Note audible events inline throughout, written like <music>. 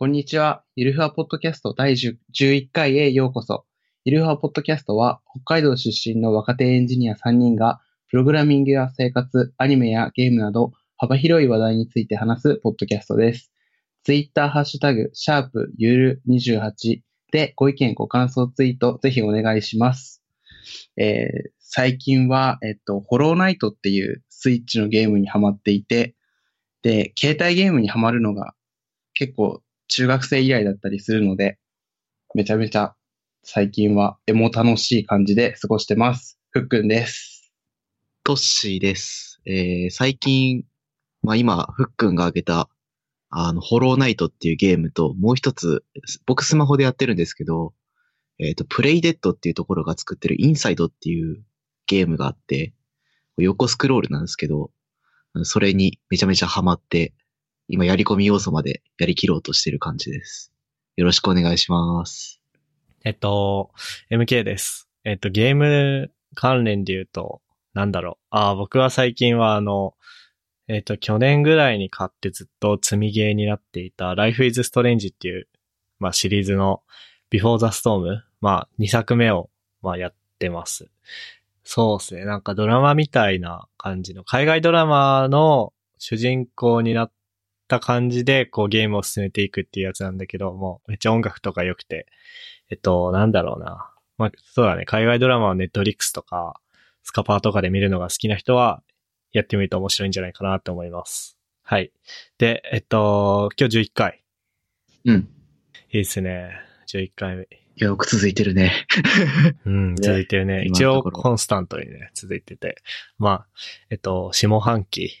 こんにちは。ゆるふわポッドキャスト第10 11回へようこそ。ゆるふわポッドキャストは、北海道出身の若手エンジニア3人が、プログラミングや生活、アニメやゲームなど、幅広い話題について話すポッドキャストです。ツイッターハッシュタグ、シャープゆる28でご意見ご感想ツイートぜひお願いします。えー最近は、えっと、ホローナイトっていうスイッチのゲームにハマっていて、で、携帯ゲームにハマるのが結構中学生以来だったりするので、めちゃめちゃ最近はエモ楽しい感じで過ごしてます。ふっくんです。トッシーです。えー、最近、まあ今、ふっくんが挙げた、あの、ホローナイトっていうゲームと、もう一つ、僕スマホでやってるんですけど、えっ、と、プレイデッドっていうところが作ってるインサイドっていうゲームがあって、横スクロールなんですけど、それにめちゃめちゃハマって、今やり込み要素までやりきろうとしてる感じです。よろしくお願いします。えっと、MK です。えっと、ゲーム関連で言うと、なんだろう。ああ、僕は最近はあの、えっと、去年ぐらいに買ってずっと積みゲーになっていた Life is Strange っていう、まあシリーズの Before the Storm、まあ2作目を、まあやってます。そうですね。なんかドラマみたいな感じの、海外ドラマの主人公になった感じで、こうゲームを進めていくっていうやつなんだけど、もうめっちゃ音楽とか良くて、えっと、なんだろうな。まあ、そうだね。海外ドラマをネットリックスとか、スカパーとかで見るのが好きな人は、やってみると面白いんじゃないかなと思います。はい。で、えっと、今日11回。うん。いいですね。11回目。よく続いてるね。<laughs> うん、ね続いてるね。今一応コンスタントにね、続いてて。まあ、えっと、下半期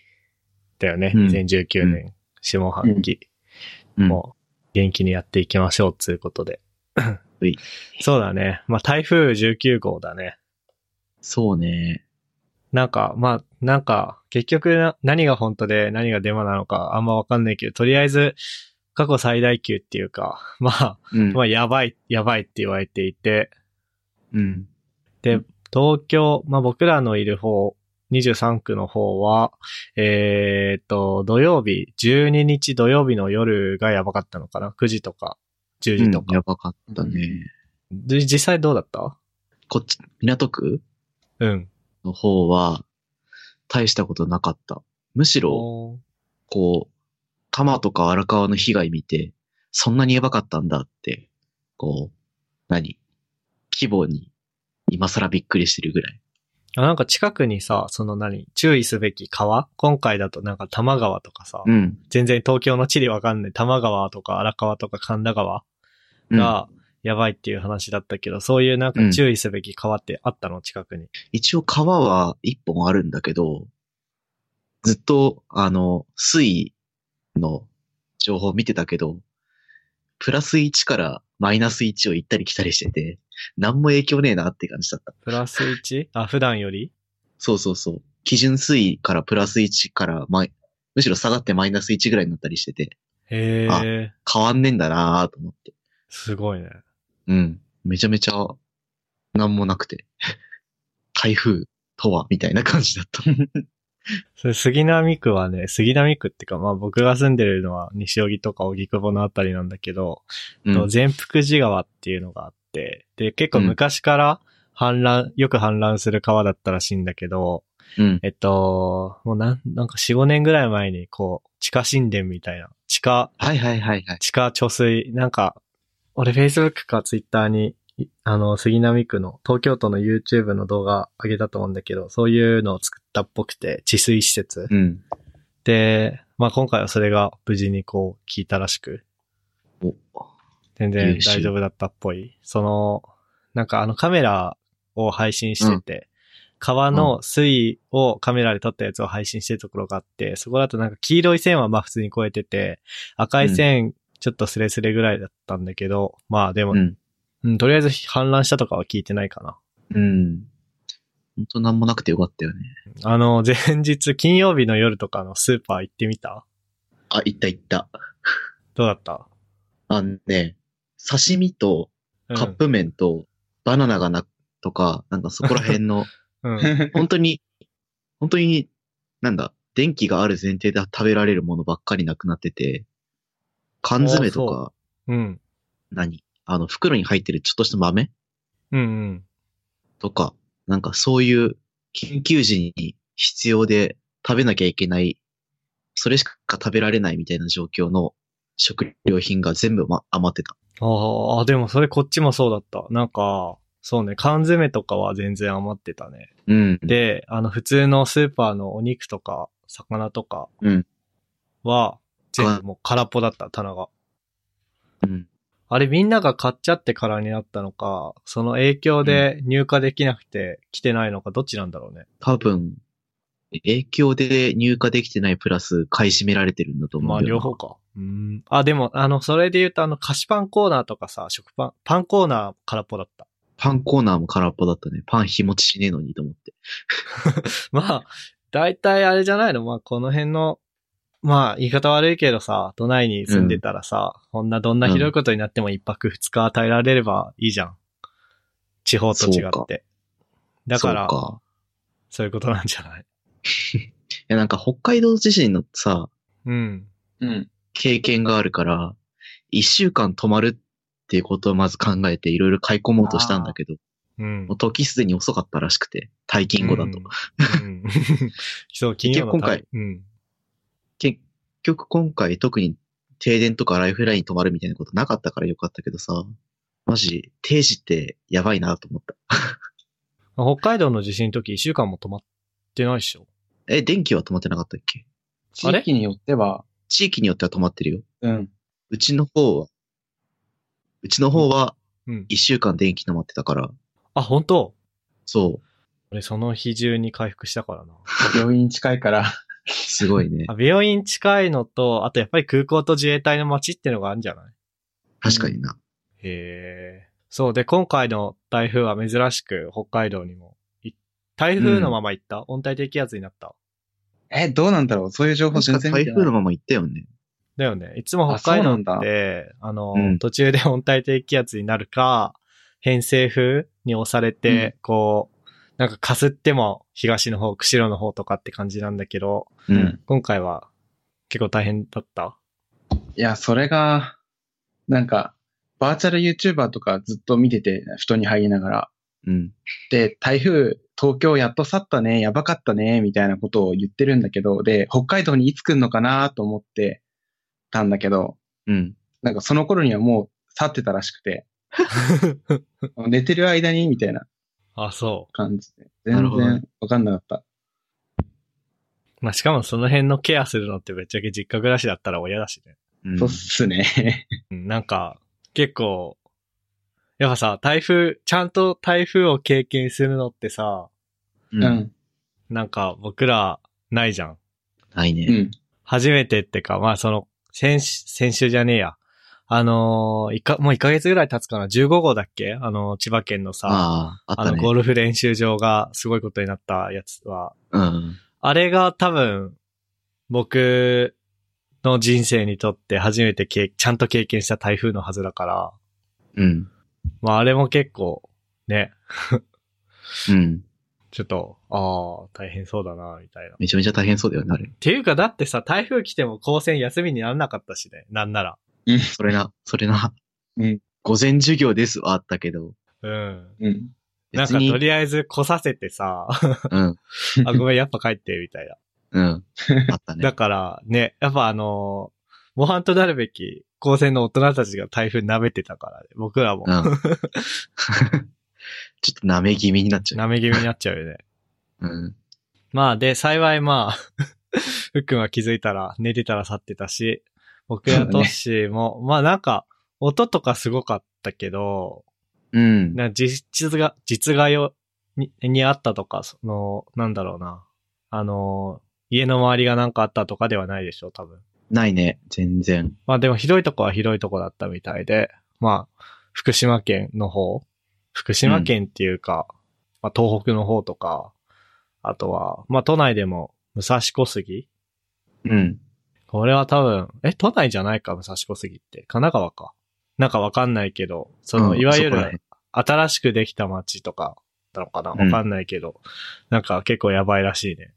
だよね。うん2019年、下半期。うん。もう、元気にやっていきましょう、ということで。そうだね。まあ、台風19号だね。そうね。なんか、まあ、なんか、結局な何が本当で何がデマなのかあんまわかんないけど、とりあえず、過去最大級っていうか、<laughs> まあ、うん。まあ、やばい、やばいって言われていて、うん。で、東京、まあ僕らのいる方、23区の方は、えーっと、土曜日、12日土曜日の夜がやばかったのかな ?9 時とか、10時とうんやか。ばかったね。で実際どうだった？こっち、港区？うん。の方は、大したことなかった。むしろ、こう、多摩とか荒川の被害見て、そんなにやばかったんだって、こう、何？規模に今更びっくりしてるぐらい。あなんか近くにさ、その何、注意すべき川？今回だとなんか多摩川とかさ、うん。全然東京の地理わかんない。多摩川とか荒川とか神田川うん。がやばいっていう話だったけど、そういうなんか注意すべき川ってあったの？近くに。一応川は一本あるんだけど、ずっと、あの、水位の情報を見てたけど、プラス1からマイナス1を行ったり来たりしてて、何も影響ねえなって感じだった。プラス 1? あ、普段より？そうそうそう。基準水位からプラス1からマイ、むしろ下がってマイナス1ぐらいになったりしてて、へえ、変わんねえんだなと思って。すごいね。うん。めちゃめちゃ、なんもなくて。<laughs> 台風とは、みたいな感じだった。<laughs> <laughs> それ杉並区はね、杉並区ってか、まあ僕が住んでるのは西荻とか荻窪のあたりなんだけど、うんと全福寺川っていうのがあって、で、結構昔から氾濫、よく氾濫する川だったらしいんだけど、うん。えっと、もうなん、なんか4、5年ぐらい前に、こう、地下神殿みたいな、地下、はいはいはいはい。地下貯水、なんか、俺 Facebook か Twitter に、いあの、杉並区の、東京都の YouTube の動画上げたと思うんだけど、そういうのを作ったっぽくて、治水施設。うん。で、まあ今回はそれが無事にこう、聞いたらしく、お全然大丈夫だったっぽい。その、なんかあのカメラを配信してて、川の水位をカメラで撮ったやつを配信してるところがあって、そこだとなんか黄色い線はまあ普通に超えてて、赤い線ちょっとスレスレぐらいだったんだけど、まあでも、うん。うん、とりあえず氾濫したとかは聞いてないかな。うん。ほんとなんもなくてよかったよね。あの、<laughs> 前日、金曜日の夜とかのスーパー行ってみた？あ、行った行った。どうだった？あのね、刺身とうんカップ麺とバナナがな、とか、なんかそこら辺の、<laughs> うん。<laughs> 本当に、本当に、なんだ、電気がある前提で食べられるものばっかりなくなってて、缶詰とか、うん。何？あの、袋に入ってるちょっとした豆？うんうん。とか、なんかそういう緊急時に必要で食べなきゃいけない、それしか食べられないみたいな状況の食料品が全部、ま、余ってた。ああ、でもそれこっちもそうだった。なんか、そうね、缶詰とかは全然余ってたね。うん。で、あの、普通のスーパーのお肉とか、魚とかうんは、全部もう空っぽだった、棚が。うん。あれみんなが買っちゃってからになったのか、その影響で入荷できなくて来てないのか、どっちなんだろうね。多分、影響で入荷できてないプラス買い占められてるんだと思まあうんだよな。両方か。うん。あ、でも、あの、それで言うとあの、菓子パンコーナーとかさ、食パン、パンコーナー空っぽだった。パンコーナーも空っぽだったね。パン日持ちしねえのにと思って。<laughs> まあ、大体あれじゃないの？まあ、この辺の、まあ、言い方悪いけどさ、都内に住んでたらさ、こんなどんなひどいことになっても一泊二日与えられればいいじゃん。地方と違って。だから、そうか。そういうことなんじゃない？<laughs> いや、なんか北海道地震のさ、うん。うん。経験があるから、一週間泊まるっていうことをまず考えていろいろ買い込もうとしたんだけど、うんもう。時すでに遅かったらしくて、退勤後だと。うん。うん <laughs> そう、金曜の今回うん。結局今回特に停電とかライフライン止まるみたいなことなかったからよかったけどさ、マジ、定時ってやばいなと思った。<laughs> 北海道の地震の時一週間も止まってないっしょ？え、電気は止まってなかったっけ？地域によっては、地域によっては止まってるよ。うん。うちの方は、うちの方はうん。一週間電気止まってたから、あ、本当？そう、俺その日中に回復したからな。<laughs> 病院近いから、すごいね。<laughs> あ病院近いのと、あとやっぱり空港と自衛隊の街ってのがあるんじゃない？確かにな。へえ。そう。で、今回の台風は珍しく北海道にもい。台風のまま行った、温帯低気圧になった？え、どうなんだろう？そういう情報全然。台風のまま行ったよね。だよね。いつも北海道って、あの、うん途中で温帯低気圧になるか、偏西風に押されて、こう、なんかかすっても東の方、釧路の方とかって感じなんだけど、う。うんん。今回は結構大変だった？いや、それが、なんか、バーチャル YouTuber とかずっと見てて、布団に入りながら。うん。で、台風、東京やっと去ったね、やばかったね、みたいなことを言ってるんだけど、で、北海道にいつ来んのかなと思ってたんだけど、うん。なんかその頃にはもう去ってたらしくて、<laughs> 寝てる間にみたいなあ、そう。感じで。全なるほどね然わかんなかった。まあ、しかもその辺のケアするのってぶっちゃけ実家暮らしだったら親だしね。うんそうっすね。うん、なんか、結構、やっぱさ、台風、ちゃんと台風を経験するのってさ、う。うんん。なんか僕らないじゃん。ないね。うん。初めてってか、まあその、先週、先週じゃねえや。あのー、いか、もう1ヶ月ぐらい経つかな ?15 号だっけ？あの、千葉県のさ、ああ、ああの。ゴルフ練習場がすごいことになったやつは、うん。あれが多分、僕の人生にとって初めてけちゃんと経験した台風のはずだから、うん。まああれも結構、ね、うん。ちょっと、ああ、大変そうだな、みたいな。っめちゃめちゃ大変そうだよね、あれ。ていうか、だってさ、台風来ても高専休みにならなかったしね、なんなら。それな、それな。うん。午前授業ですはあったけど、うん。うん。なんかとりあえず来させてさ、うん。<laughs> あ、ごめん、やっぱ帰って、みたいな。うん。あったねだ。から、ね、やっぱあのー模範となるべき高専の大人たちが台風舐めてたからね、僕らもうん。<laughs> ちょっと舐め気味になっちゃう。舐め気味になっちゃうよね。うん。まあ、で、幸いまあ、<laughs> ふっくんは気づいたら、寝てたら去ってたし、僕やトッシーも、まあなんか、音とかすごかったけど、うん。な実実が、実害を、に、にあったとか、その、なんだろうな。あの、家の周りがなんかあったとかではないでしょう、多分。ないね。全然。まあでも広いとこは広いとこだったみたいで、まあ、福島県の方、福島県っていうか、まあ東北の方とか、あとは、まあ都内でも武蔵小杉うん。これは多分、え、都内じゃないか、武蔵小杉って。神奈川か。なんかわかんないけど、その、うんいわゆる新しくできた街とか、なのかな？うんわかんないけど、なんか結構やばいらしいね。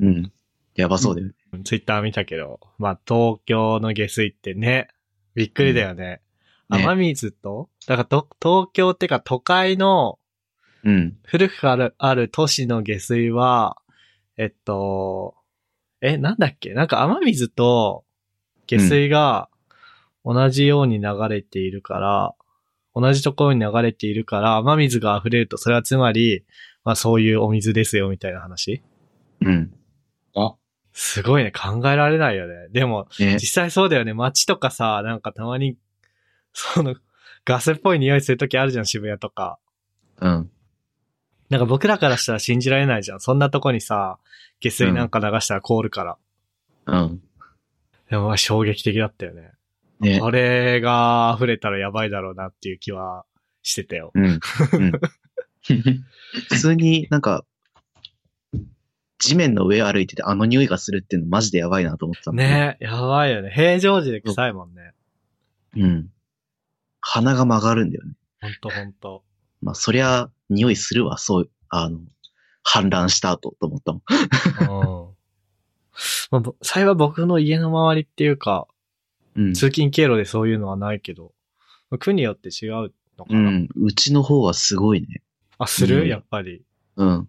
うん。やばそうだよね。ツイッター見たけど、まあ東京の下水ってね、びっくりだよね。ね雨水と？だからと東京ってか都会のうん。古くあるある都市の下水は、えっと、え、なんだっけ？なんか雨水と下水が同じように流れているから、同じところに流れているから、雨水が溢れると、それはつまり、まあそういうお水ですよ、みたいな話？うん。あ、すごいね、考えられないよね。でも、ね実。際そうだよね。街とかさ、なんかたまに、その、ガスっぽい匂いするときあるじゃん、渋谷とか。うん。なんか僕らからしたら信じられないじゃん。そんなとこにさ、下水なんか流したら凍るから。うん。でもまあ衝撃的だったよね。ね。これが溢れたらやばいだろうなっていう気はしてたよ。うん。うん。<laughs> 普通になんか、地面の上歩いててあの匂いがするっていうのマジでやばいなと思ってたもん。ねやばいよね。平常時で臭いもんね。うん。鼻が曲がるんだよね。ほんとほんと。まあ、そりゃ、匂いするわ、そう、あの、氾濫した後と思ったもん。<laughs> うん。まあぼ幸い僕の家の周りっていうか、うん。通勤経路でそういうのはないけど、区によって違うのかな。うん。うちの方はすごいね。あ、する、うんやっぱり。うん。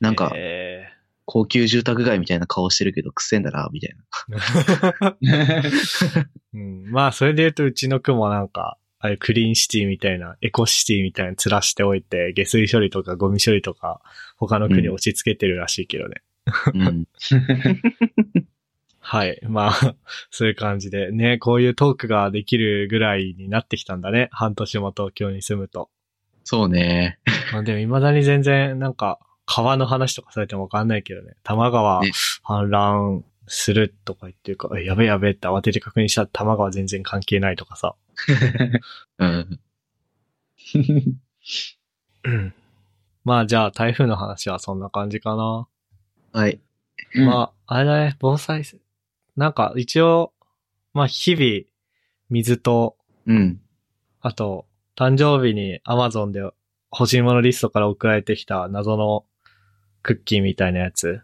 なんか、え高級住宅街みたいな顔してるけど、くせえんだな、みたいな。ー <laughs> <laughs> うん、まあ、それで言うとうちの区もなんか、あれクリーンシティみたいな、エコシティみたいな吊らしておいて、下水処理とかゴミ処理とか、他の区に押し付けてるらしいけどね。うん。<laughs> <laughs> はい。まあ、<laughs> そういう感じで。ね、こういうトークができるぐらいになってきたんだね。半年も東京に住むと。そうね。まあでも未だに全然、なんか、川の話とかされてもわかんないけどね。多摩川ね氾濫するとか言ってるか、えやべやべって慌てて確認したら多摩川全然関係ないとかさ。<laughs> うん。うん。まあじゃあ台風の話はそんな感じかな。はい。まあ、あれだね、防災せ、なんか一応、まあ日々、水と、うん。あと、誕生日に Amazon で欲しいものリストから送られてきた謎のクッキーみたいなやつ。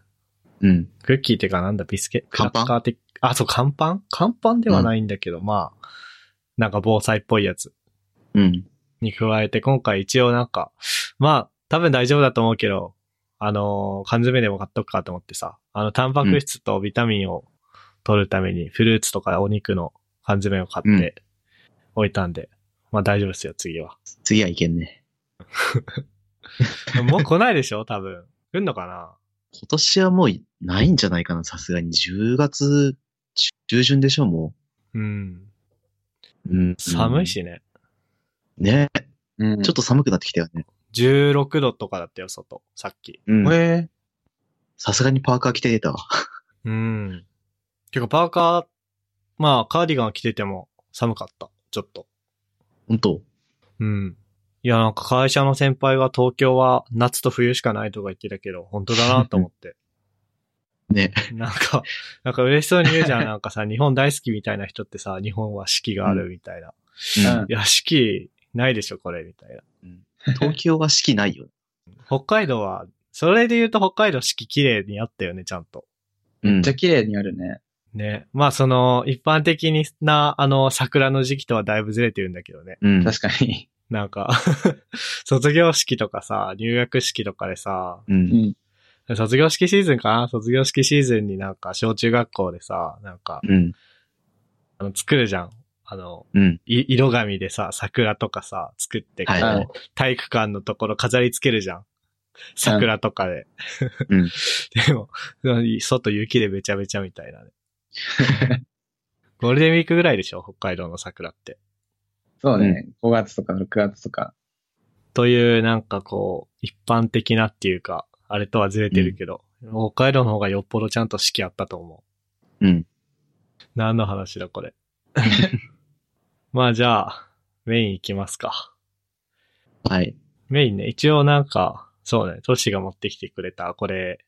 うん。クッキーってかなんだ、ビスケ、クラ乾パン？ッカー的、あ、そう、乾パン？乾パンではないんだけど、まあ、なんか防災っぽいやつうん。に加えて、今回一応なんか、まあ、多分大丈夫だと思うけど、あのー缶詰でも買っとくかと思ってさ、あの、タンパク質とビタミンを取るために、フルーツとかお肉の缶詰を買って置いたんで、まあ大丈夫ですよ、次は。次はいけんね。<laughs> もう来ないでしょ多分。来んのかな？今年はもうないんじゃないかな、さすがに。10月中旬でしょ、もうん。う。うん。寒い。しね。ね。うんちょっと寒くなってきたよね。16度とかだったよ、外。さっき。うん。えさすがにパーカー着て出たわ。うん。てか、パーカー、まあ、カーディガン着てても寒かった。ちょっと。本当？うん。いや、なんか会社の先輩が東京は夏と冬しかないとか言ってたけど、本当だなと思って。<laughs> ね。なんか、なんか嬉しそうに言うじゃん。<laughs> なんかさ、日本大好きみたいな人ってさ、日本は四季があるみたいな。うんいや、四季ないでしょ、これ、みたいな。東京は四季ないよ。北海道は、それで言うと北海道四季綺麗にあったよね、ちゃんと。うんめっちゃ綺麗にあるね。ね。まあ、その、一般的にな、あの、桜の時期とはだいぶずれてるんだけどね。うん。確かに。なんか、<laughs> 卒業式とかさ、入学式とかでさ、う。うんん。卒業式シーズンかな？卒業式シーズンになんか小中学校でさ、なんか、うん。あの、作るじゃん。あの、うん。い色紙でさ、桜とかさ、作って、こう、はいはい体育館のところ飾り付けるじゃん。桜とかで。うん。<laughs> でも、外雪でべちゃべちゃみたいなね。<laughs> ゴールデンウィークぐらいでしょ？北海道の桜って。そうね。5月とか6月とか。という、なんかこう、一般的なっていうか、あれとはずれてるけど、北海道の方がよっぽどちゃんと四季あったと思う。うん。何の話だ、これ。<laughs> まあじゃあ、メイン行きますか。はい。メインね、一応なんか、そうね、トシが持ってきてくれた、これ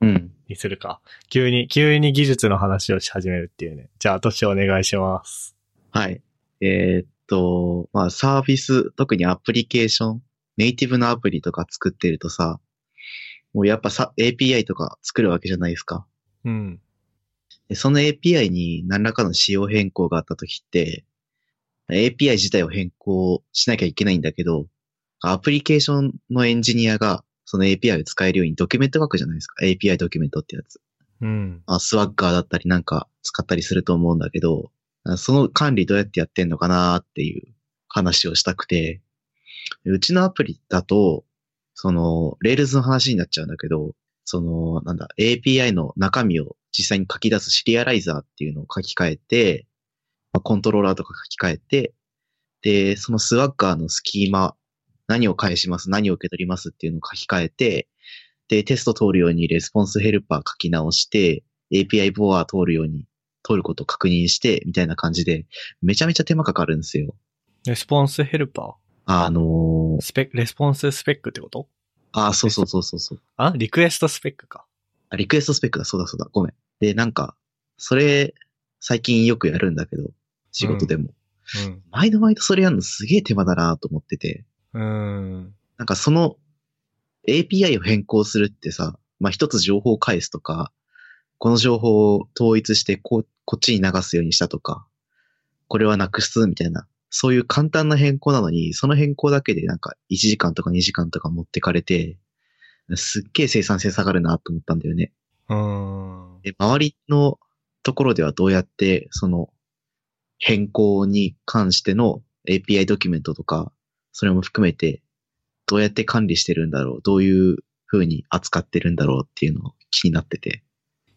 うん。にするか。急に、急に技術の話をし始めるっていうね。じゃあ、トシお願いします。はい。えーっと、まあ、サービス、特にアプリケーション、ネイティブのアプリとか作ってるとさ、もうやっぱさ、API とか作るわけじゃないですか。うん。でその API に何らかの仕様変更があったときって、API 自体を変更しなきゃいけないんだけど、アプリケーションのエンジニアがその API を使えるようにドキュメント書くじゃないですか。API ドキュメントってやつ。うん。あスワッガーだったりなんか使ったりすると思うんだけど、その管理どうやってやってんのかなっていう話をしたくて、うちのアプリだと、その、Rails の話になっちゃうんだけど、その、なんだ、API の中身を実際に書き出すシリアライザーっていうのを書き換えて、まコントローラーとか書き換えて、で、そのスワッガーのスキーマ、何を返します、何を受け取りますっていうのを書き換えて、で、テスト通るようにレスポンスヘルパー書き直して、API ボア通るように、通ることを確認して、みたいな感じで、めちゃめちゃ手間かかるんですよ。レスポンスヘルパあのースペック、レスポンススペックってこと？あ、そうそうそうそうそう。あリクエストスペックか。あリクエストスペックだ、そうだそうだ、ごめん。で、なんか、それ、最近よくやるんだけど、仕事でも。うん。毎度毎度それやるのすげえ手間だなと思ってて、うん。なんかその API を変更するってさ、まあ、一つ情報を返すとか、この情報を統一してこう、こっちに流すようにしたとか、これはなくすみたいな、そういう簡単な変更なのに、その変更だけでなんか1時間とか2時間とか持ってかれて、すっげえ生産性下がるなと思ったんだよね。うん。で、周りのところではどうやって、その、変更に関しての API ドキュメントとか、それも含めて、どうやって管理してるんだろう、どういう風に扱ってるんだろうっていうのを気になってて、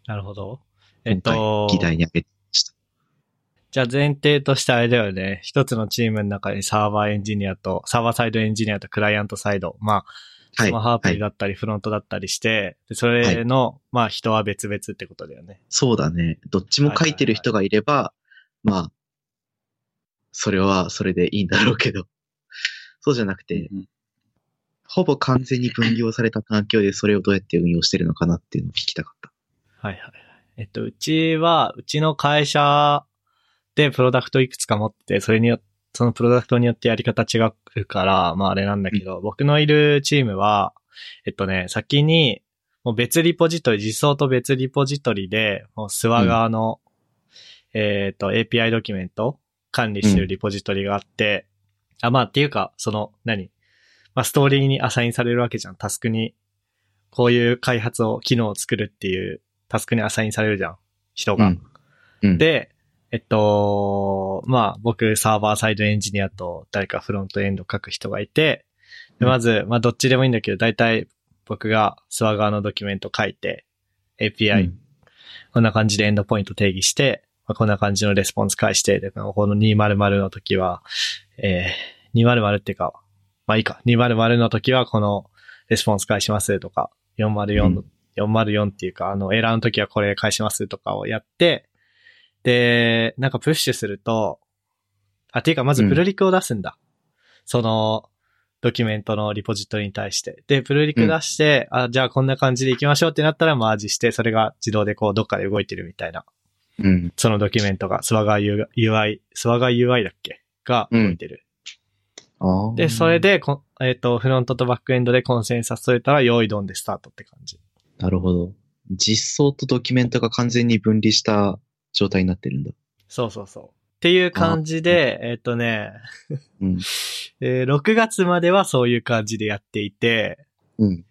なるほど。えっと、議題に挙げてました。じゃあ前提としてあれだよね。一つのチームの中にサーバーエンジニアと、サーバーサイドエンジニアとクライアントサイド、まあ、はい。スマホアプだったりフロントだったりして、でそれの、まあ人は別々ってことだよね。そうだね。どっちも書いてる人がいれば、まあ、それはそれでいいんだろうけど、<laughs> そうじゃなくて、うんほぼ完全に分業された環境でそれをどうやって運用してるのかなっていうのを聞きたかった。はいはいはい。えっと、うちは、うちの会社でプロダクトいくつか持ってて、それによそのプロダクトによってやり方違うから、まああれなんだけど、僕のいるチームは、えっとね、先に、もう別リポジトリ、実装と別リポジトリで、もうスワ側の、えっと、API ドキュメント管理してるリポジトリがあって、あ、まあっていうか、その、何？まあストーリーにアサインされるわけじゃん。タスクに、こういう開発を、機能を作るっていうタスクにアサインされるじゃん。人が。うん。うん、で、えっと、まあ僕サーバーサイドエンジニアと誰かフロントエンド書く人がいて、でうんまず、まあどっちでもいいんだけど、大体僕がスワ側のドキュメント書いて、API、うんこんな感じでエンドポイント定義して、まあ、こんな感じのレスポンス返して、でこの200の時は、えー、200っていうか、まあいいか、200の時はこのレスポンス返しますとか、404の、404っていうか、あの、エラーの時はこれ返しますとかをやって、で、なんかプッシュすると、あ、ていうかまずプルリクを出すんだ。その、ドキュメントのリポジトリに対して。で、プルリク出して、あ、じゃあこんな感じで行きましょうってなったらマージして、それが自動でこうどっかで動いてるみたいな。うん。そのドキュメントが、スワガー UI、スワガー UI だっけ？が動いてる。あーで、それ、でこ、えっ、と、フロントとバックエンドでコンセンサス取れたら、用意ドンでスタートって感じ。なるほど。実装とドキュメントが完全に分離した状態になってるんだ。そうそうそう。っていう感じで、えっ、とね、うん。<laughs> えー6月まではそういう感じでやっていて、うん。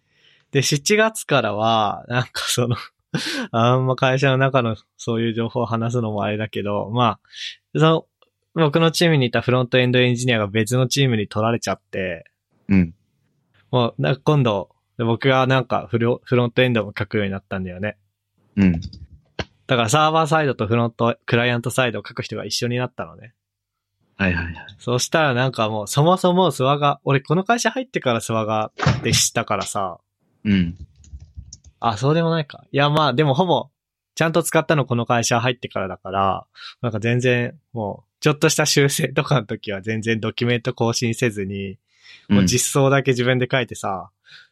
で、7月からは、なんかその、<laughs> あんま会社の中のそういう情報を話すのもあれだけど、まあ、その、僕のチームにいたフロントエンドエンジニアが別のチームに取られちゃって、うん。もう、なんか今度、僕がなんかフロフロントエンドも書くようになったんだよね。うん。だからサーバーサイドとフロント、クライアントサイドを書く人が一緒になったのね。はいはいはい。そうしたらなんかもうそもそもスワガ、俺この会社入ってからスワガって知ったからさ、うん。あ、そうでもないか。いやまあでもほぼ、ちゃんと使ったのこの会社入ってからだから、なんか全然もう、ちょっとした修正とかの時は全然ドキュメント更新せずに、もう実装だけ自分で書いてさ、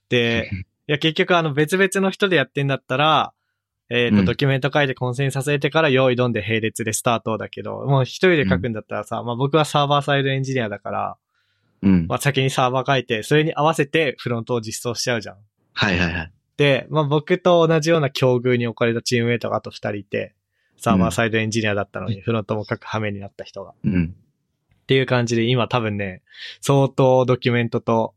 で、いや結局あの別々の人でやってんだったら、えっ、と、うんドキュメント書いて混戦させてから用意どんで並列でスタートだけど、もう一人で書くんだったらさ、まあ僕はサーバーサイドエンジニアだから、うん。まあ先にサーバー書いて、それに合わせてフロントを実装しちゃうじゃん。はいはいはい。で、まあ僕と同じような境遇に置かれたチームメイトがあと二人いて、サーバーサイドエンジニアだったのに、フロントも書く羽目になった人が。うん。っていう感じで、今多分ね、相当ドキュメントと、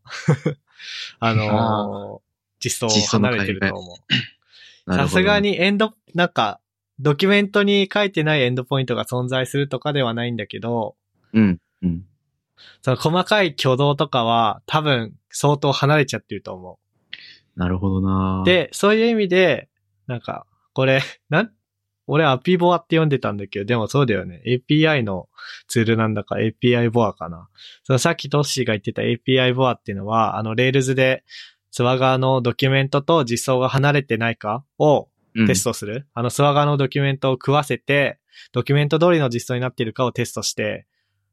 あのー実装を離れてると思う。さすが。にエンド、なんか、ドキュメントに書いてないエンドポイントが存在するとかではないんだけど、うん。うん。その細かい挙動とかは多分相当離れちゃってると思なるほどなう。、で、そういう意味で、なんか、これ、<laughs> なん、俺アピボアって読んでたんだけど、でもそうだよね。API のツールなんだか API ボアかな。そのさっきトッシーが言ってた API ボアっていうのは、あの、 Rails で、 Swagger のドキュメントと実装が離れてないかをうんテストする。あの、 Swagger のドキュメントを食わせて、ドキュメント通りの実装になっているかをテストして、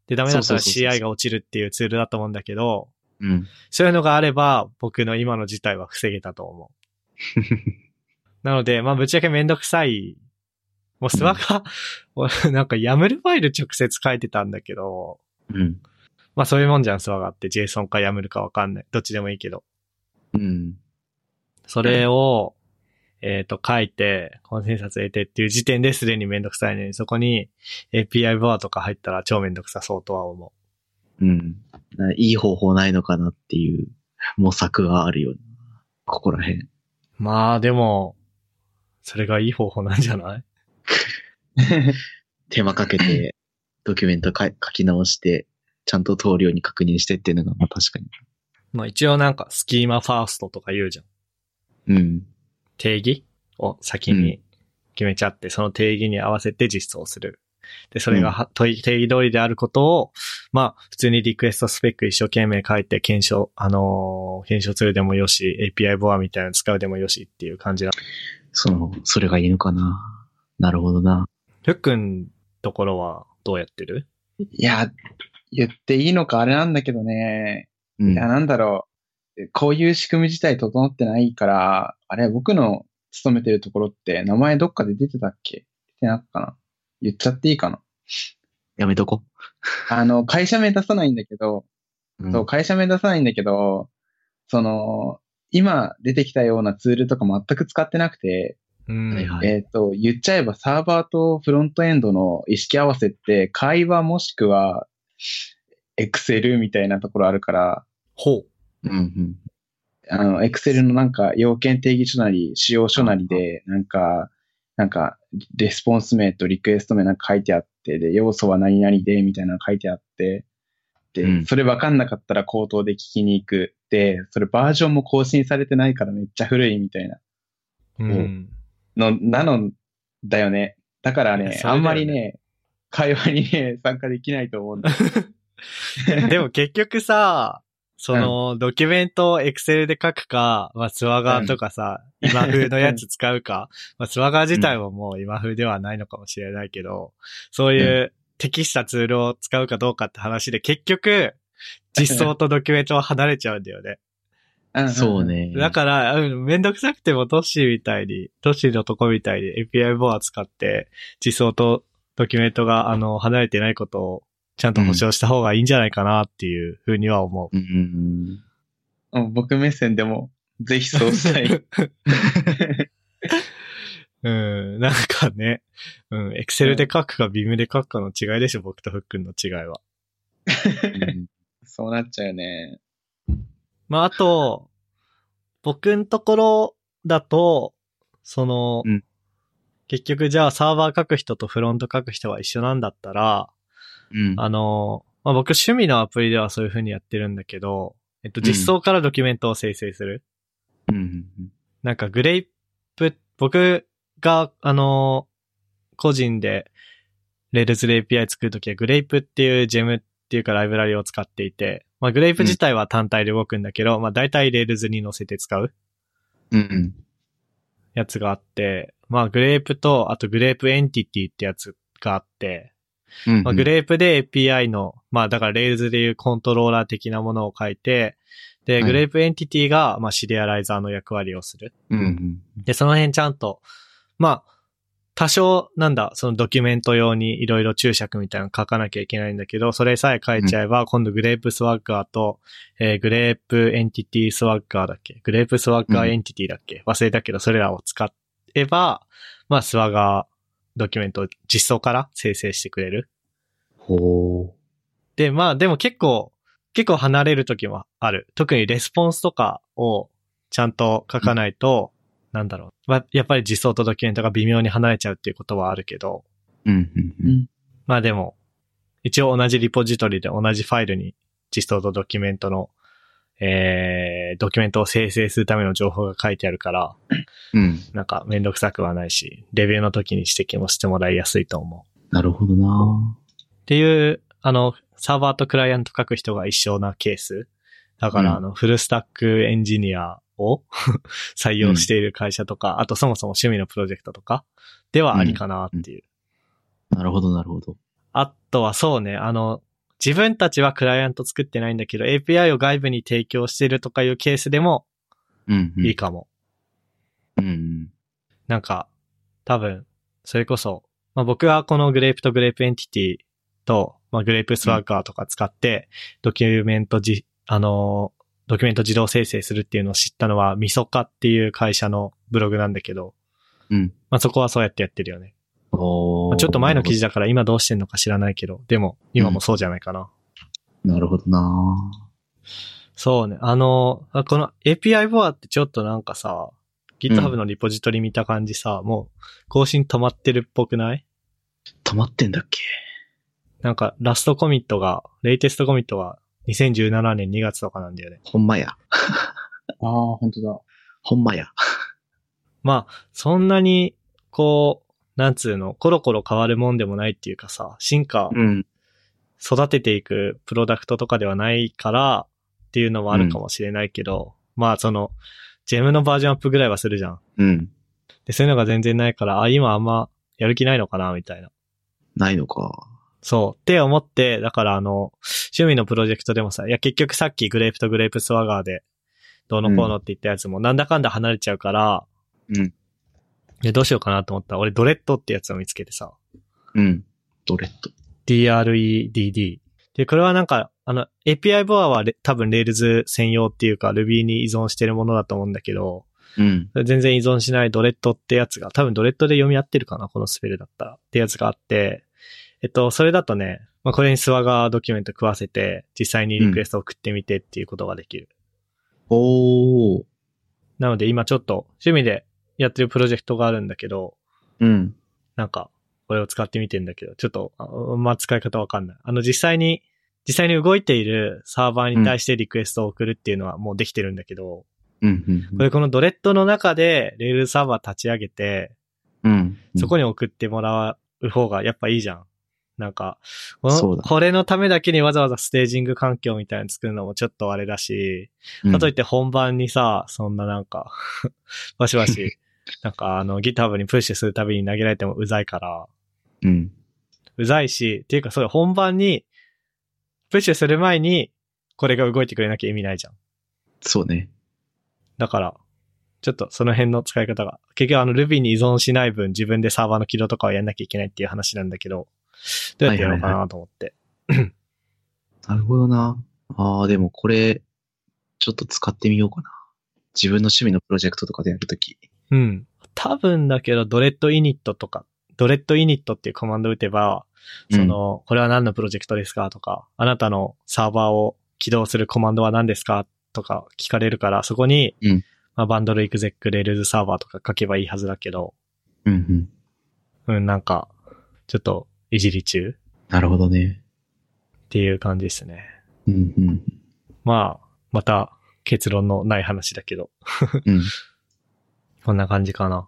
で、ダメだったら CI が落ちるっていうツールだと思うんだけど、うん。そういうのがあれば、僕の今の事態は防げたと思う。<laughs> なので、まあ、ぶっちゃけめんどくさい。もうスワガー、俺 <laughs> なんか YAML ファイル直接書いてたんだけど、うん。まあそういうもんじゃん、スワガーって JSON か YAML かわかんない。どっちでもいいけど。うん。それを、えっ、と、書いて、コンセンサス得てっていう時点ですでにめんどくさいのに、そこに API ボアとか入ったら超めんどくさそうとは思うん。いい方法ないのかなっていう模索があるよな。ここら辺。う。まあでも、それがいい方法なんじゃない？<laughs> 手間かけて、ドキュメントか書き直して、ちゃんと通るように確認してっていうのが、まあ確かに。まあ一応なんかスキーマファーストとか言うじゃん。うん。定義を先に決めちゃって、その定義に合わせて実装する。で、それがは、問い定義通りであることを、まあ、普通にリクエストスペック一生懸命書いて検証、あのー検証するでもよし、API ボアみたいなの使うでもよしっていう感じだ。その、それがいいのかな。なるほどな。ふっくんところはどうやってる？いや、言っていいのかあれなんだけどね。うんいや、なんだろう。こういう仕組み自体整ってないから、あれ、僕の勤めてるところって名前どっかで出てたっけ？出てなかったかな？言っちゃっていいかな？やめとこ。あの、会社名出さないんだけど、うんそう、会社名出さないんだけど、その、今出てきたようなツールとか全く使ってなくて、うん。はいはいえっ、と、言っちゃえばサーバーとフロントエンドの意識合わせって、会話もしくは、エクセルみたいなところあるから、ほう。うんうん。あの、エクセルのなんか要件定義書なり、使用書なりで、なんか、なんか、レスポンス名とリクエスト名なんか書いてあって、で、要素は何々で、みたいなの書いてあって、で、うんそれ分かんなかったら口頭で聞きに行く。で、それバージョンも更新されてないからめっちゃ古いみたいなうん。の、なのだよね。だからね、ねあんまりね、会話にね、参加できないと思うんだ。<laughs> でも結局さ、その、ドキュメントを Excel で書くか、まあ、スワガーとかさ、今風のやつ使うか、まあ、スワガー自体はもう今風ではないのかもしれないけど、そういう適したツールを使うかどうかって話で、結局、実装とドキュメントは離れちゃうんだよね。んそう。ね。だから、うんめんどくさくてもトッシーみたいに、トッシーのとこみたいに API ボア使って、実装とドキュメントが、あの、離れてないことをちゃんと保証した方がいいんじゃないかなっていうふうには思う。うん僕目線でも、ぜひそうしたい。うん、なんかね、うん、エクセルで書くかビームで書くかの違いでしょ、僕とフックンの違いは。うん。<laughs> そうなっちゃうよね。まあ、あと、僕のところだと、その、うん結局じゃあサーバー書く人とフロント書く人は一緒なんだったら、うん。あの、まあ、僕趣味のアプリではそういう風にやってるんだけど、えっと、うん実装からドキュメントを生成する。うんうんなんか Grape、僕が、あの、個人で、 Rails で API 作るときは Grape っていうジェムっていうかライブラリを使っていて、まあ Grape 自体は単体で動くんだけど、まあ大体 Rails に乗せて使ううんうん。やつがあって、まあ Grape と、あと Grape Entity ってやつがあって、うんまあ、 Grape で API の、まあだから Rails でいうコントローラー的なものを書いて、で、はい Grape Entity が、まあシリアライザーの役割をする。うんうん。で、その辺ちゃんと、まあ、多少、なんだ、そのドキュメント用にいろいろ注釈みたいなの書かなきゃいけないんだけど、それさえ書いちゃえば、今度 Grape Swagger と、えー Grape Entity Swagger だっけ Grape Swagger Entity だっけ、忘れたけど、それらを使えば、まあ、 Swagger ドキュメントを実装から生成してくれる。ほで、まあでも結構、結構離れる時もある。特にレスポンスとかをちゃんと書かないと、なんだろう。まあやっぱり実装とドキュメントが微妙に離れちゃうっていうことはあるけど、う。うん、うん。まあでも、一応同じリポジトリで同じファイルに実装とドキュメントの、えー、ドキュメントを生成するための情報が書いてあるから、うん。なんかめんどくさくはないし、レビューの時に指摘もしてもらいやすいと思う。なるほどなっていう、あの、サーバーとクライアント書く人が一緒なケース。だから、うんあの、フルスタックエンジニアを <laughs> 採用している会社とか、あとそもそも趣味のプロジェクトとかではありかなっていう。なるほど、なるほど。あとはそうね、あの、自分たちはクライアント作ってないんだけど、API を外部に提供してるとかいうケースでもうん、うん。いいかも。うん。なんか、多分、それこそ、まあ、僕はこのグレープとグレープエンティティと、まあ、グレープスワーカーとか使って、ドキュメントじ、あのー、ドキュメント自動生成するっていうのを知ったのは、ミソカっていう会社のブログなんだけど、うん。まあ、そこはそうやってやってるよね。おーまあちょっと前の記事だから今どうしてんのか知らないけど、でも、今もそうじゃないかな。なるほどなそうね。あの、あこの API ボアってちょっとなんかさ、GitHub のリポジトリ見た感じさ、もう更新止まってるっぽくない？溜まってんだっけ？なんかラストコミットが、レイテストコミットが2017年2月とかなんだよね。ほんまや。<laughs> ああ、本当だ。ほんまや。まあ、そんなに、こう、なんつうの、コロコロ変わるもんでもないっていうかさ、進化、うん。育てていくプロダクトとかではないからっていうのもあるかもしれないけど、まあその、ジェムのバージョンアップぐらいはするじゃん。うん。で、そういうのが全然ないから、あ、今あんまやる気ないのかな、みたいな。ないのか。そう。って思って、だからあの、趣味のプロジェクトでもさ、いや結局さっきグレープとグレープスワガーで、どうのこうのって言ったやつもなんだかんだ離れちゃうから、うん。でどうしようかなと思ったら、俺ドレッドってやつを見つけてさ、うん。ドレッド。DREDD。で、これはなんか、あの、API ボアはレ多分 Rails 専用っていうか Ruby に依存してるものだと思うんだけど、うん。全然依存しないドレッドってやつが、多分ドレッドで読み合ってるかなこのスペルだったら。ってやつがあって、えっと、それだとね、まあ、これにスワガードキュメント食わせて、実際にリクエストを送ってみてっていうことができる。おー。なので今ちょっと趣味でやってるプロジェクトがあるんだけど、うん。なんか、これを使ってみてんだけど、ちょっと、ああんま使い方わかんない。あの、実際に、実際に動いているサーバーに対してリクエストを送るっていうのはもうできてるんだけど、うん。うん。これこのドレッドの中でレールサーバー立ち上げて、うん。そこに送ってもらう方がやっぱいいじゃん。なんか、これのためだけにわざわざステージング環境みたいなの作るのもちょっとあれだし、うん、かといって本番にさ、そんななんか、<laughs> バシバシ、<laughs> なんかあの GitHub にプッシュするたびに投げられてもうざいから、うん。うざいし、っていうかそれ本番に、プッシュする前に、これが動いてくれなきゃ意味ないじゃん。そうね。だから、ちょっとその辺の使い方が、結局あの Ruby に依存しない分自分でサーバーの起動とかをやんなきゃいけないっていう話なんだけど、どうやってやろうかなと思って。<clears throat> なるほどな。ああ、でもこれ、ちょっと使ってみようかな。自分の趣味のプロジェクトとかでやるとき。うん。多分だけど、ドレッドイニットとか、ドレッドイニットっていうコマンド打てば、その、これは何のプロジェクトですかとか、あなたのサーバーを起動するコマンドは何ですかとか聞かれるから、そこに、うんまあ、 bundle exec rails server とか書けばいいはずだけど、うん、うん。うん、なんか、ちょっと、いじり中っなるほどね。ていう感じですね。うん、うん。まあ、また、結論のない話だけど、うん。<laughs> こんな感じかな。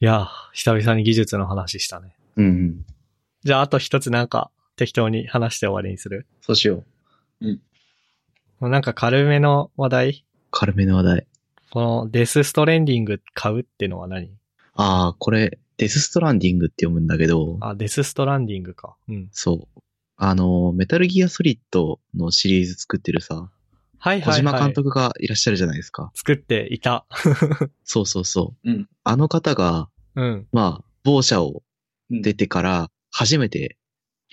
いや、久々に技術の話したね。うん、うん。じゃあ、あと一つなんか、適当に話して終わりにする？そうしよう。もうなんか軽めの話題？軽めの話題。このデスストレンディング買うってのは何？ああ、これ、デスストランディングって読むんだけど、あ、デスストランディングか。うん。そう。あの、メタルギアソリッドのシリーズ作ってるさ、はいはい、小島はい。監督がいらっしゃるじゃないですか。作っていた。<laughs> そうそうそう。うんあの方が、うん。まあ、某社をうん出てから初めて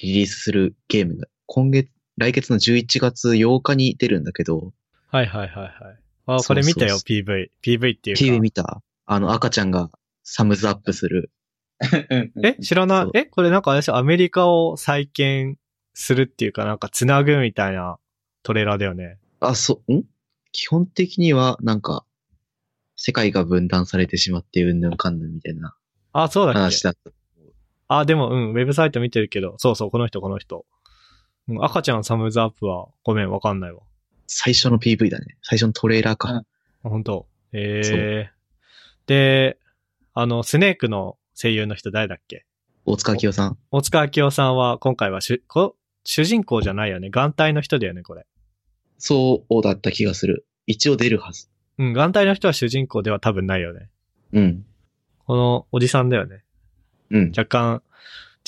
リリースするゲームが、今月、来月の11月8日に出るんだけど、はいはいはいはい。あ、これ見たよ、PV。PV っていうか。PV 見たあの赤ちゃんがサムズアップするえ知らない？えこれなんか私アメリカを再建するっていうかなんか繋ぐみたいなトレーラーだよね。あ、そう、ん？基本的には、なんか、世界が分断されてしまってうんぬんかんぬんみたいなあ、そうだっけ？話だった。あ、でもうん、ウェブサイト見てるけど、そうそう、この人この人。うん赤ちゃんサムズアップはごめん、わかんないわ。最初の PV だね。最初のトレーラーか。うんあ本当？ええで、あの、スネークの声優の人誰だっけ？大塚明夫さん。大塚明夫さんは今回は主こ主人公じゃないよね。眼帯の人だよね、これ。そうだった気がする。一応出るはず。うん、眼帯の人は主人公では多分ないよね。うん。このおじさんだよね。うん。若干、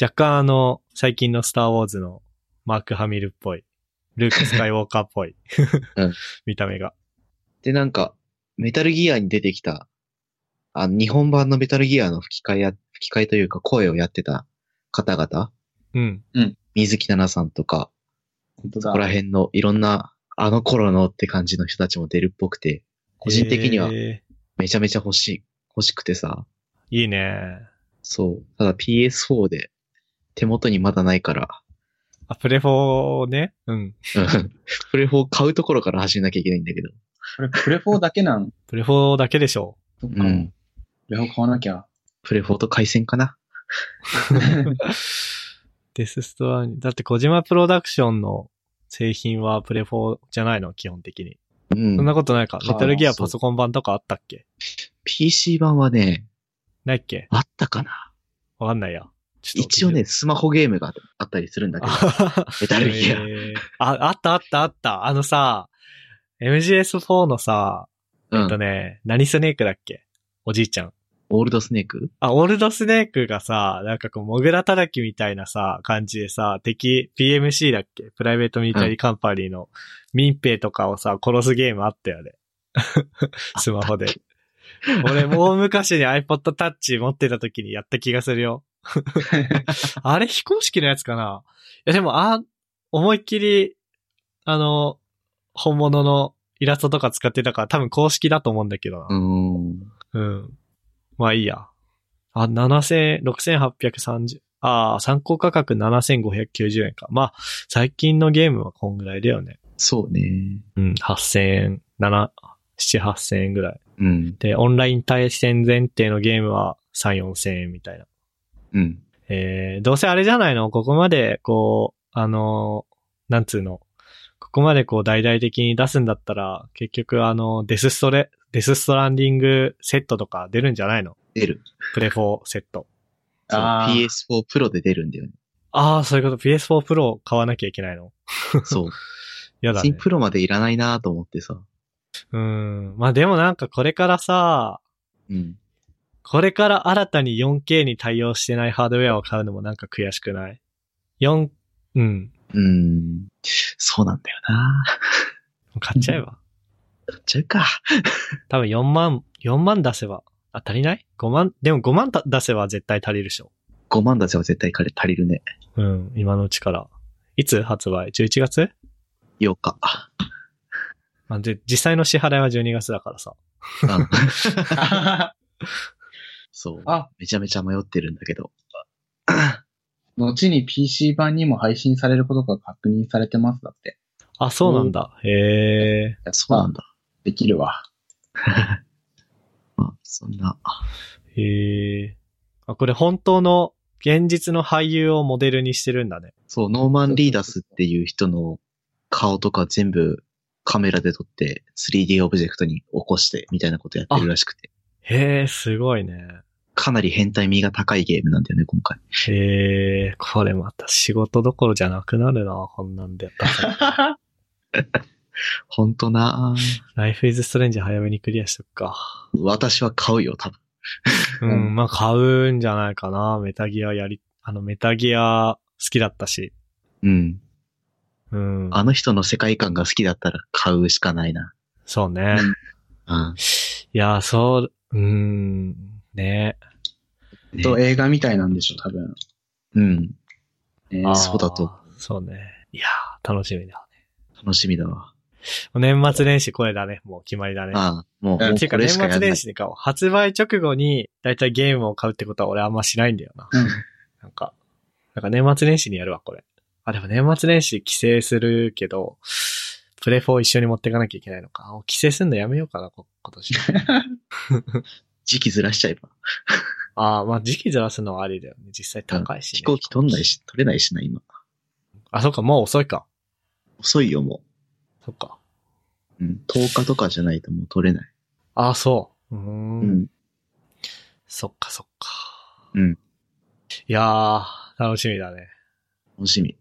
若干あの、最近のスターウォーズのマーク・ハミルっぽい。ルーク・スカイウォーカーっぽい。うん <laughs> 見た目が。で、なんか、メタルギアに出てきた、あの、日本版のメタルギアの吹き替えや、吹き替えというか声をやってた方々、うん。水木奈々さんとか、本当だここ。ら辺のいろんな、あの頃のって感じの人たちも出るっぽくて、個人的にはえめちゃめちゃ欲しい、欲しくてさ、ーいいね。そう。ただ PS4 で手元にまだないから、あ、プレフォーね？うん。うん <laughs> プレ4買うところから走んなきゃいけないんだけど。これプレフォーだけなん？プレフォーだけでしょ。うん。プレフォー買わなきゃ。プレ4と回線かな？<laughs> デスストラに。だって小島プロダクションの製品はプレフォーじゃないの基本的に。うん。そんなことないか？メタルギアパソコン版とかあったっけ？PC 版はね、ないっけ？あったかな？わかんないや。ちょっと一応ね、スマホゲームがあったりするんだけど、あ <laughs> メタルギア。えーあ、あったあったあった。あのさ、MGS4 のさ、うんえっとね、何スネークだっけ？おじいちゃん。オールドスネーク？あ、オールドスネークがさ、なんかこう、モグラ叩きみたいなさ、感じでさ、敵、PMC だっけ？プライベートミリタリーカンパニーの民兵とかをさ、殺すゲームあったよね。<laughs> スマホで。俺、もう昔に iPod Touch 持ってた時にやった気がするよ。<laughs> あれ、非公式のやつかな？いや、でも、あ、思いっきり、あの、本物のイラストとか使ってたから多分公式だと思うんだけどな。うーん。うん。まあいいや。あ、7000、6830、ああ、参考価格7590円か。まあ、最近のゲームはこんぐらいだよね。そうね。うん、8000円、7、7、8000円ぐらい。うん。で、オンライン対戦前提のゲームは3、4000円みたいな。うん。えー、どうせあれじゃないの？ここまで、こう、あのーなんつうの？ここまでこう大々的に出すんだったら、結局あの、デスストレ、デスストランディングセットとか出るんじゃないの？出る。プレ4セット。あー PS4 Pro で出るんだよね。ああ、そういうこと。PS4 Pro 買わなきゃいけないの？<laughs> そう。<laughs> やだね。プロまでいらないなと思ってさ。うん。まあでもなんかこれからさ、うん。これから新たに 4K に対応してないハードウェアを買うのもなんか悔しくない ?4、うん。うん。そうなんだよな <laughs> 買っちゃえば。買っちゃうか。多分4万、4万出せば、あ、足りない ?5 万、でも5万た出せば絶対足りるでしょ。5万出せば絶対彼足りるね。うん、今のうちから。いつ発売 ?11 月？8日。まあ、で、実際の支払いは12月だからさ。<laughs> そう。あ、めちゃめちゃ迷ってるんだけど。後に PC 版にも配信されることが確認されてますだって。あ、そうなんだ。へえ。そうなんだ。できるわ。<laughs> まあ、そんな。へえ。あ、これ本当の現実の俳優をモデルにしてるんだね。そう、ノーマン・リーダスっていう人の顔とか全部カメラで撮って 3D オブジェクトに起こしてみたいなことやってるらしくて。へえ、すごいね。かなり変態味が高いゲームなんだよね、今回。へえ、これまた仕事どころじゃなくなるな、こんなんでやったら。<laughs> ほんとなライフイズストレンジ早めにクリアしとくか。私は買うよ、多分。うん、まあ買うんじゃないかな。メタギアやり、あのメタギア好きだったし。うん。うん。あの人の世界観が好きだったら買うしかないな。そうね。うん。いや、そう、うん、ね。ねと映画みたいなんでしょ、多分。うん。ねあーそうだと。そうね。いやー、楽しみだ。楽しみだわ。年末年始これだね。もう決まりだね。ああ、もう、うんもうていうか年末年。始に買おう。発売直後にだいたいゲームを買うってことは俺あんましないんだよな。うん。なんか、なんか年末年始にやるわ、これ。あ、でも年末年始帰省するけど、プレ4一緒に持っていかなきゃいけないのか。あ帰省すんのやめようかな、こ今年。<laughs> 時期ずらしちゃえば。ああ、まあ時期ずらすのはありだよね。実際高いし、ね飛行機飛んないし、取れないしな、今。あ、そっか、もう遅いか。遅いよ、もそっか。う。うん。10日とかじゃないともう取れない。ああ、そう。うーん。うん。そっかそっか。うん。いやー、楽しみだね。楽しみ。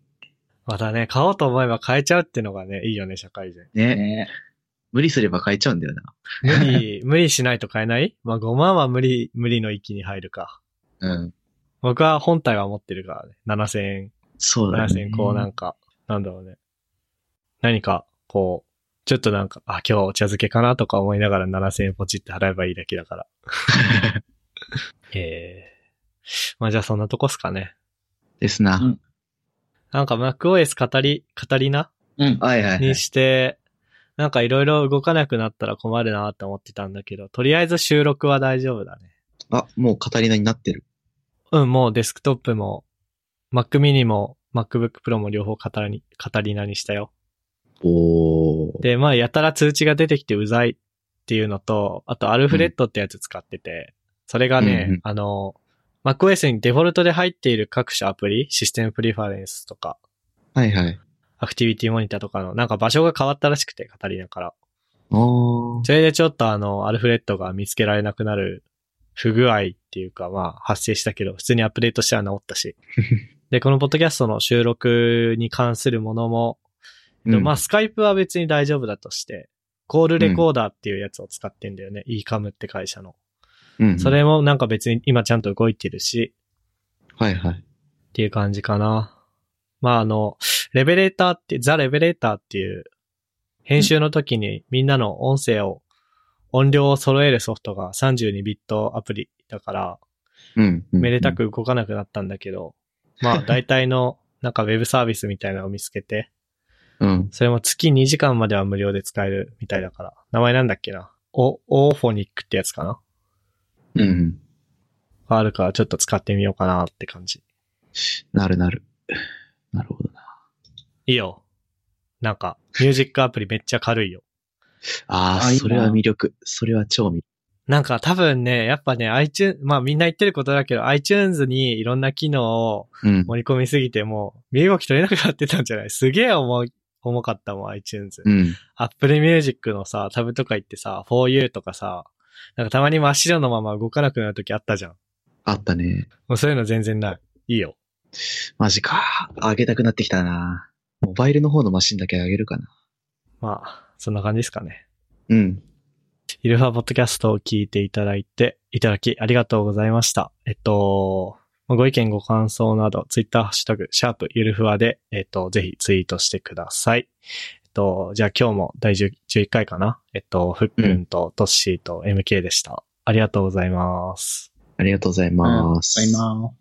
またね、買おうと思えば買えちゃうってのがね、いいよね、社会人。ね。ね無理すれば買えちゃうんだよな。無理、<laughs> 無理しないと買えない？まあ5万は無理、無理の域に入るか。うん。僕は本体は持ってるからね。7000円、そうだね。7000円、こうなんか、なんだろうね。何か、こう、ちょっとなんか、あ、今日お茶漬けかなとか思いながら7000円ポチって払えばいいだけだから。<laughs> ええまあじゃあそんなとこっすかね。ですな。うんなんか MacOS 語り、語りな？うん。はいはい、はいに。して、なんかいろいろ動かなくなったら困るなって思ってたんだけど、とりあえず収録は大丈夫だね。あ、もう語り名になってる。うん、もうデスクトップも、Mac mini も MacBook Pro も両方語りに、語り名にしたよ。で、まあやたら通知が出てきてうざいっていうのと、あとアルフレッドってやつ使ってて、それがね、うんうんあの、MacOS にデフォルトで入っている各種アプリ、システムプリファレンスとか、はいはい。アクティビティモニターとかの、なんか場所が変わったらしくて、語りなから。それでちょっとあの、アルフレッドが見つけられなくなる不具合っていうか、まあ、発生したけど、普通にアップデートしては治ったし。<laughs> で、このポッドキャストの収録に関するものも、うんまあ、スカイプは別に大丈夫だとして、コールレコーダーっていうやつを使ってんだよね。eCam って会社の。うん。それもなんか別に今ちゃんと動いてるし、はいはい。っていう感じかな。まああの、レベレーターって、ザ・レベレーターっていう、編集の時にみんなの音声を、音量を揃えるソフトが32ビットアプリだから、うん。うんめでた。く動かなくなったんだけど、まあ <laughs> 大体のなんかウェブサービスみたいなのを見つけて、うん。それも月2時間までは無料で使えるみたいだから、名前なんだっけな？オ、オーフォニックってやつかな？うん。があるからちょっと使ってみようかなって感じ。なるなる。なるほどな。いいよ。なんか、ミュージックアプリめっちゃ軽いよ。ああ、それは魅力。それは超魅力。なんか多分ね、やっぱね、iTunes、まあみんな言ってることだけど、iTunes にいろんな機能をうん。盛り込みすぎてもう、身動き取れなくなってたんじゃない？すげえ重い、重かったもん、iTunes。うん。Apple Music のさ、タブとか行ってさ、For You とかさ、なんかたまに真っ白のまま動かなくなるときあったじゃん。あったね。もうそういうの全然ない。いいよ。マジか。あげたくなってきたな。モバイルの方のマシンだけあげるかな。まあ、そんな感じですかね。うん。イルファポッドキャストを聞いていただいて、いただきありがとうございました。えっと、ご意見ご感想など、ツイッターハッシュタグ、シャープゆるふわで、えっと、ぜひツイートしてください。えっと、じゃあ今日も第10 11回かな？えっと、ふっくんとトッシーと MK でした。ありがとうございます。ありがとうございます。あります。